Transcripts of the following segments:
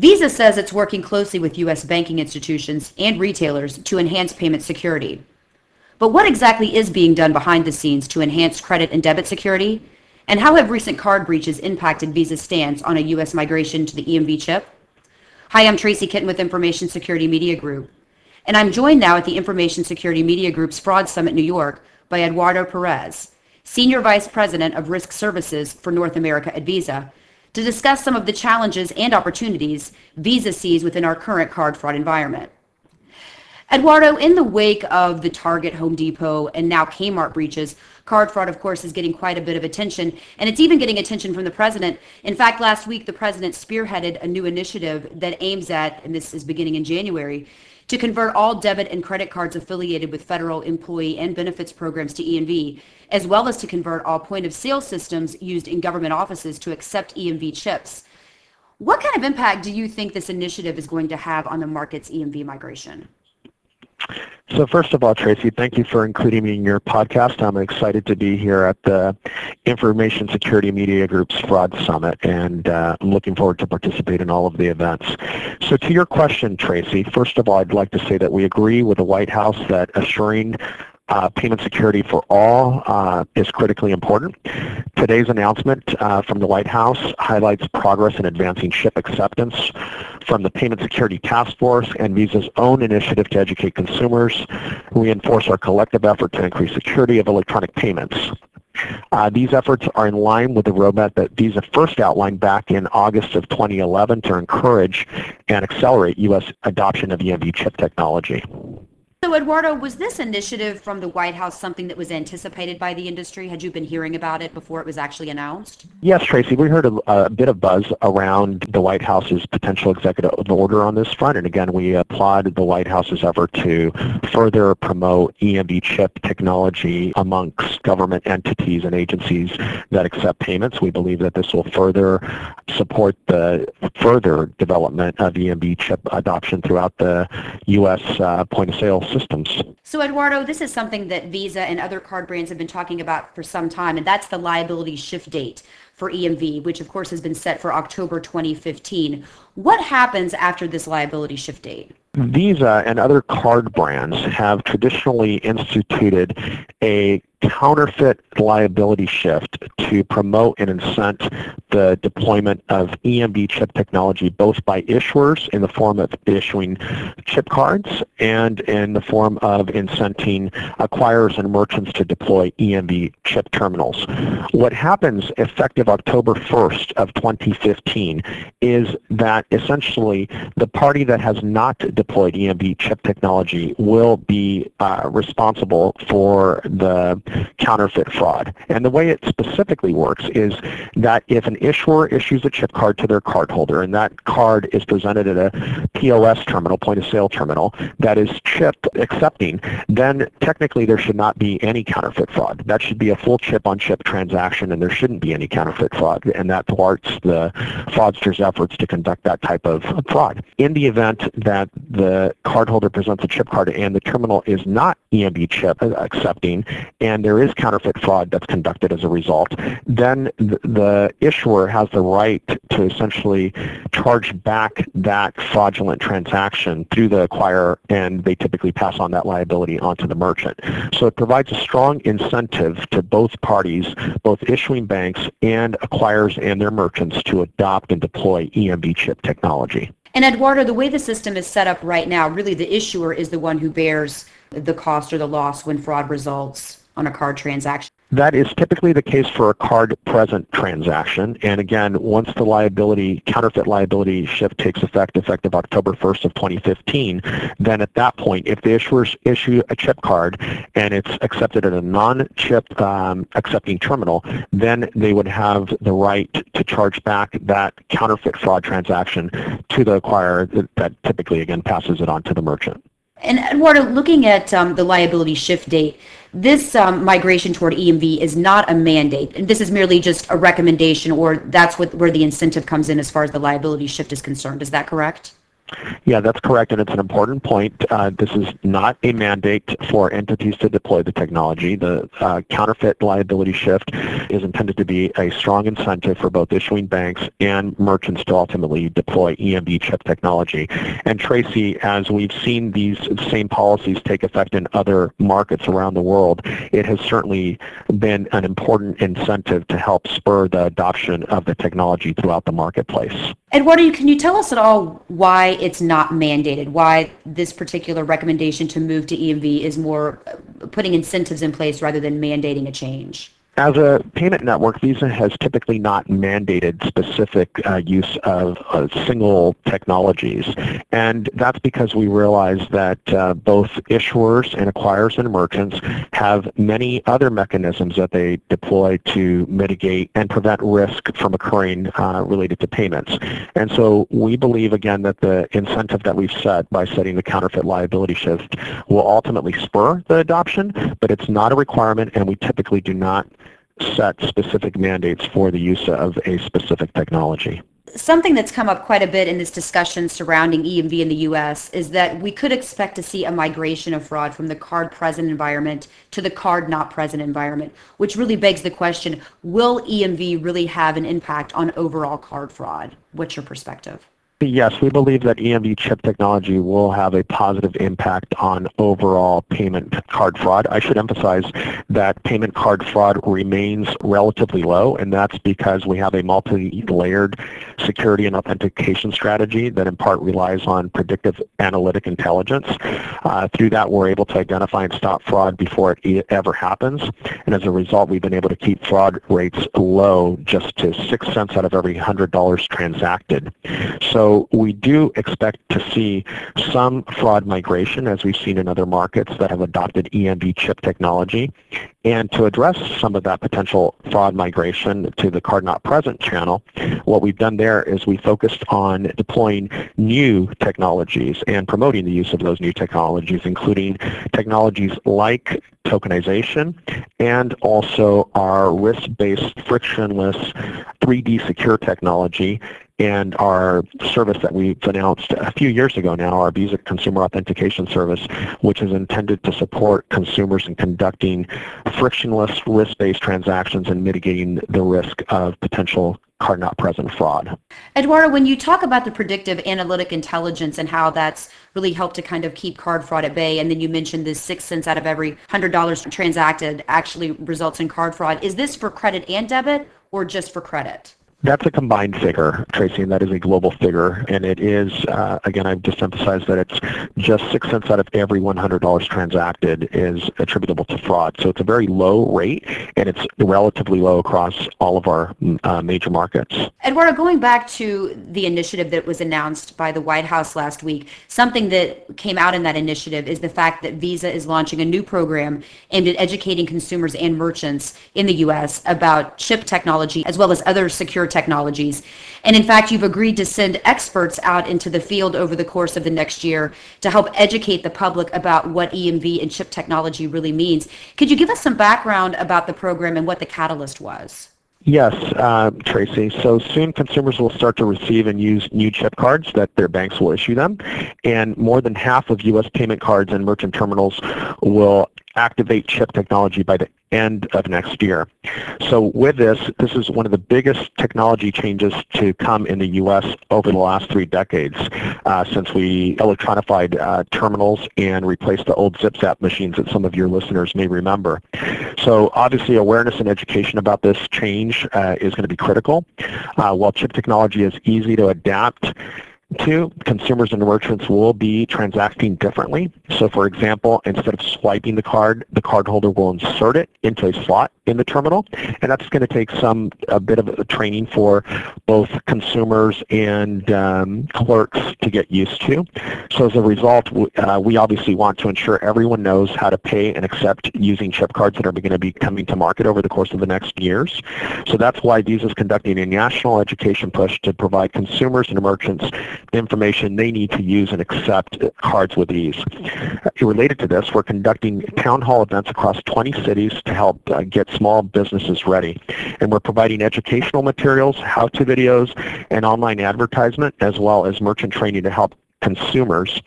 Visa says it's working closely with U.S. banking institutions and retailers to enhance payment security. But what exactly is being done behind the scenes to enhance credit and debit security? And how have recent card breaches impacted Visa's stance on a U.S. migration to the EMV chip? Hi, I'm Tracy Kitten with Information Security Media Group. And I'm joined now at the Information Security Media Group's Fraud Summit New York by Eduardo Perez, Senior Vice President of Risk Services for North America at Visa, to discuss some of the challenges and opportunities Visa sees within our current card fraud environment. Eduardo, in the wake of the Target, Home Depot, and now Kmart breaches, card fraud, of course, is getting quite a bit of attention, and it's even getting attention from the president. In fact, last week, the president spearheaded a new initiative that aims at, and this is beginning in January, to convert all debit and credit cards affiliated with federal employee and benefits programs to EMV, as well as to convert all point of sale systems used in government offices to accept EMV chips. What kind of impact do you think this initiative is going to have on the market's EMV migration? So first of all, Tracy, thank you for including me in your podcast. I'm excited to be here at the Information Security Media Group's Fraud Summit, and uh, I'm looking forward to participate in all of the events. So to your question, Tracy, first of all, I'd like to say that we agree with the White House that assuring uh, payment security for all uh, is critically important. Today's announcement uh, from the White House highlights progress in advancing chip acceptance from the Payment Security Task Force and Visa's own initiative to educate consumers, reinforce our collective effort to increase security of electronic payments. Uh, these efforts are in line with the roadmap that Visa first outlined back in August of 2011 to encourage and accelerate U.S. adoption of EMV chip technology. So, Eduardo, was this initiative from the White House something that was anticipated by the industry? Had you been hearing about it before it was actually announced? Yes, Tracy. We heard a, a bit of buzz around the White House's potential executive order on this front. And again, we applaud the White House's effort to further promote EMV chip technology amongst government entities and agencies that accept payments. We believe that this will further support the further development of EMV chip adoption throughout the U.S. Uh, point of sale systems. So Eduardo, this is something that Visa and other card brands have been talking about for some time, and that's the liability shift date for EMV, which of course has been set for October 2015. What happens after this liability shift date? Visa and other card brands have traditionally instituted a counterfeit liability shift to promote and incent the deployment of EMV chip technology both by issuers in the form of issuing chip cards and in the form of incenting acquirers and merchants to deploy EMV chip terminals. What happens effective October 1st of 2015 is that essentially the party that has not deployed EMV chip technology will be uh, responsible for the counterfeit fraud. And the way it specifically works is that if an issuer issues a chip card to their cardholder and that card is presented at a POS terminal, point of sale terminal, that is chip accepting, then technically there should not be any counterfeit fraud. That should be a full chip on chip transaction and there shouldn't be any counterfeit fraud. And that thwarts the fraudster's efforts to conduct that type of fraud. In the event that the cardholder presents a chip card and the terminal is not EMV chip accepting and there is counterfeit fraud that's conducted as a result, then the issuer has the right to essentially charge back that fraudulent transaction through the acquirer and they typically pass on that liability onto the merchant. So it provides a strong incentive to both parties, both issuing banks and acquirers and their merchants to adopt and deploy EMV chip technology. And Eduardo, the way the system is set up right now, really the issuer is the one who bears the cost or the loss when fraud results on a card transaction. That is typically the case for a card present transaction. And again, once the liability, counterfeit liability shift takes effect, effective October 1st of 2015, then at that point, if the issuers issue a chip card and it's accepted at a non-chip um, accepting terminal, then they would have the right to charge back that counterfeit fraud transaction to the acquirer that, that typically, again, passes it on to the merchant. And Eduardo, looking at um, the liability shift date, this um, migration toward EMV is not a mandate. This is merely just a recommendation, or that's what where the incentive comes in as far as the liability shift is concerned. Is that correct? Yeah, that's correct, and it's an important point. Uh, this is not a mandate for entities to deploy the technology. The uh, counterfeit liability shift is intended to be a strong incentive for both issuing banks and merchants to ultimately deploy EMV chip technology. And Tracy, as we've seen these same policies take effect in other markets around the world, it has certainly been an important incentive to help spur the adoption of the technology throughout the marketplace. Eduardo, can you tell us at all why it's not mandated, why this particular recommendation to move to EMV is more uh, putting incentives in place rather than mandating a change? As a payment network, Visa has typically not mandated specific uh, use of uh, single technologies. And that's because we realize that uh, both issuers and acquirers and merchants have many other mechanisms that they deploy to mitigate and prevent risk from occurring uh, related to payments. And so we believe, again, that the incentive that we've set by setting the counterfeit liability shift will ultimately spur the adoption, but it's not a requirement, and we typically do not set specific mandates for the use of a specific technology. Something that's come up quite a bit in this discussion surrounding EMV in the U.S. is that we could expect to see a migration of fraud from the card present environment to the card not present environment, which really begs the question, will EMV really have an impact on overall card fraud? What's your perspective? Yes, we believe that EMV chip technology will have a positive impact on overall payment card fraud. I should emphasize that payment card fraud remains relatively low, and that's because we have a multi-layered security and authentication strategy that in part relies on predictive analytic intelligence. Uh, through that, we're able to identify and stop fraud before it ever happens, and as a result, we've been able to keep fraud rates low just to 6 cents out of every $100 transacted. So so we do expect to see some fraud migration, as we've seen in other markets that have adopted EMV chip technology. And to address some of that potential fraud migration to the card not present channel, what we've done there is we focused on deploying new technologies and promoting the use of those new technologies, including technologies like tokenization and also our risk-based frictionless 3D secure technology and our service that we've announced a few years ago now, our Visa Consumer Authentication Service, which is intended to support consumers in conducting frictionless risk-based transactions and mitigating the risk of potential card not present fraud. Eduardo, when you talk about the predictive analytic intelligence and how that's really helped to kind of keep card fraud at bay, and then you mentioned this six cents out of every $100 transacted actually results in card fraud, is this for credit and debit or just for credit? That's a combined figure, Tracy, and that is a global figure. And it is, uh, again, I've just emphasized that it's just six cents out of every $100 transacted is attributable to fraud. So it's a very low rate, and it's relatively low across all of our uh, major markets. Eduardo, going back to the initiative that was announced by the White House last week, something that came out in that initiative is the fact that Visa is launching a new program aimed at educating consumers and merchants in the U.S. about chip technology as well as other secure technologies. And in fact, you've agreed to send experts out into the field over the course of the next year to help educate the public about what EMV and chip technology really means. Could you give us some background about the program and what the catalyst was? Yes, uh, Tracy. So soon consumers will start to receive and use new chip cards that their banks will issue them. And more than half of U.S. payment cards and merchant terminals will activate chip technology by the end of next year. So with this, this is one of the biggest technology changes to come in the U.S. over the last three decades uh, since we electronified uh, terminals and replaced the old ZipZap machines that some of your listeners may remember. So obviously awareness and education about this change uh, is going to be critical. Uh, while chip technology is easy to adapt, Two, consumers and merchants will be transacting differently. So for example, instead of swiping the card, the cardholder will insert it into a slot in the terminal, and that's going to take some a bit of training for both consumers and um, clerks to get used to. So as a result, uh, we obviously want to ensure everyone knows how to pay and accept using chip cards that are going to be coming to market over the course of the next years. So that's why Visa is conducting a national education push to provide consumers and merchants information they need to use and accept cards with ease. Related to this, we're conducting town hall events across 20 cities to help uh, get small businesses ready. And we're providing educational materials, how-to videos, and online advertisement, as well as merchant training to help consumers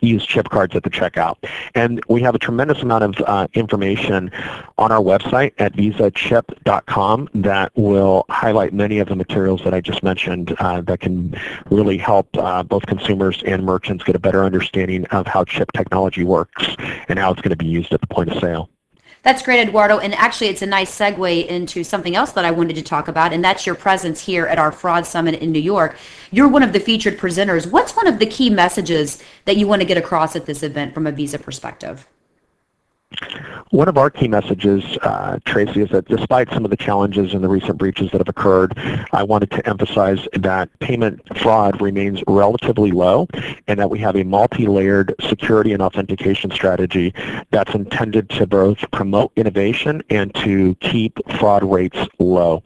use chip cards at the checkout. And we have a tremendous amount of uh, information on our website at visachip.com that will highlight many of the materials that I just mentioned uh, that can really help uh, both consumers and merchants get a better understanding of how chip technology works and how it's going to be used at the point of sale. That's great, Eduardo. And actually, it's a nice segue into something else that I wanted to talk about, and that's your presence here at our Fraud Summit in New York. You're one of the featured presenters. What's one of the key messages that you want to get across at this event from a Visa perspective? One of our key messages, uh, Tracy, is that despite some of the challenges and the recent breaches that have occurred, I wanted to emphasize that payment fraud remains relatively low and that we have a multi-layered security and authentication strategy that's intended to both promote innovation and to keep fraud rates low.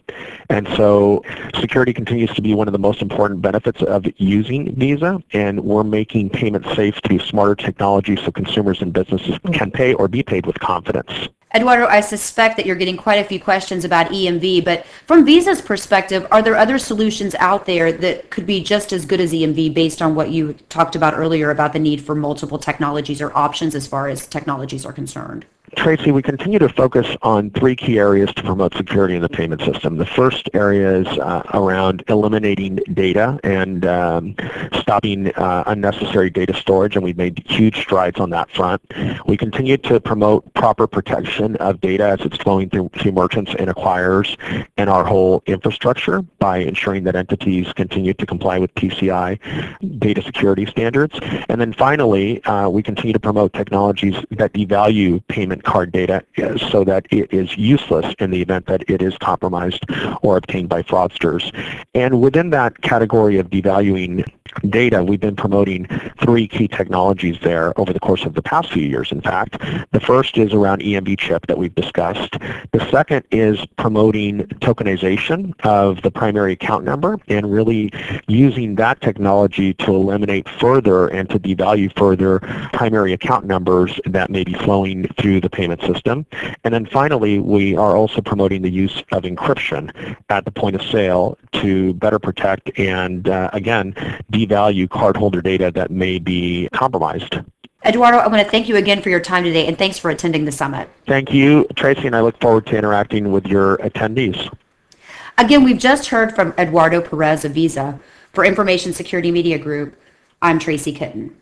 And so security continues to be one of the most important benefits of using Visa, and we're making payments safe through smarter technology so consumers and businesses mm. can pay or be paid with confidence. Eduardo, I suspect that you're getting quite a few questions about EMV, but from Visa's perspective, are there other solutions out there that could be just as good as EMV based on what you talked about earlier about the need for multiple technologies or options as far as technologies are concerned? Tracy, we continue to focus on three key areas to promote security in the payment system. The first area is uh, around eliminating data and um, stopping uh, unnecessary data storage, and we've made huge strides on that front. We continue to promote proper protection of data as it's flowing through, through merchants and acquirers and our whole infrastructure by ensuring that entities continue to comply with PCI data security standards. And then finally, uh, we continue to promote technologies that devalue payment card data so that it is useless in the event that it is compromised or obtained by fraudsters. And within that category of devaluing data, we've been promoting three key technologies there over the course of the past few years, in fact. The first is around EMV chip that we've discussed. The second is promoting tokenization of the primary account number and really using that technology to eliminate further and to devalue further primary account numbers that may be flowing through the payment system. And then finally, we are also promoting the use of encryption at the point of sale to better protect and, uh, again, devalue cardholder data that may be compromised. Eduardo, I want to thank you again for your time today, and thanks for attending the summit. Thank you, Tracy, and I look forward to interacting with your attendees. Again, we've just heard from Eduardo Perez of Visa. For Information Security Media Group, I'm Tracy Kitten.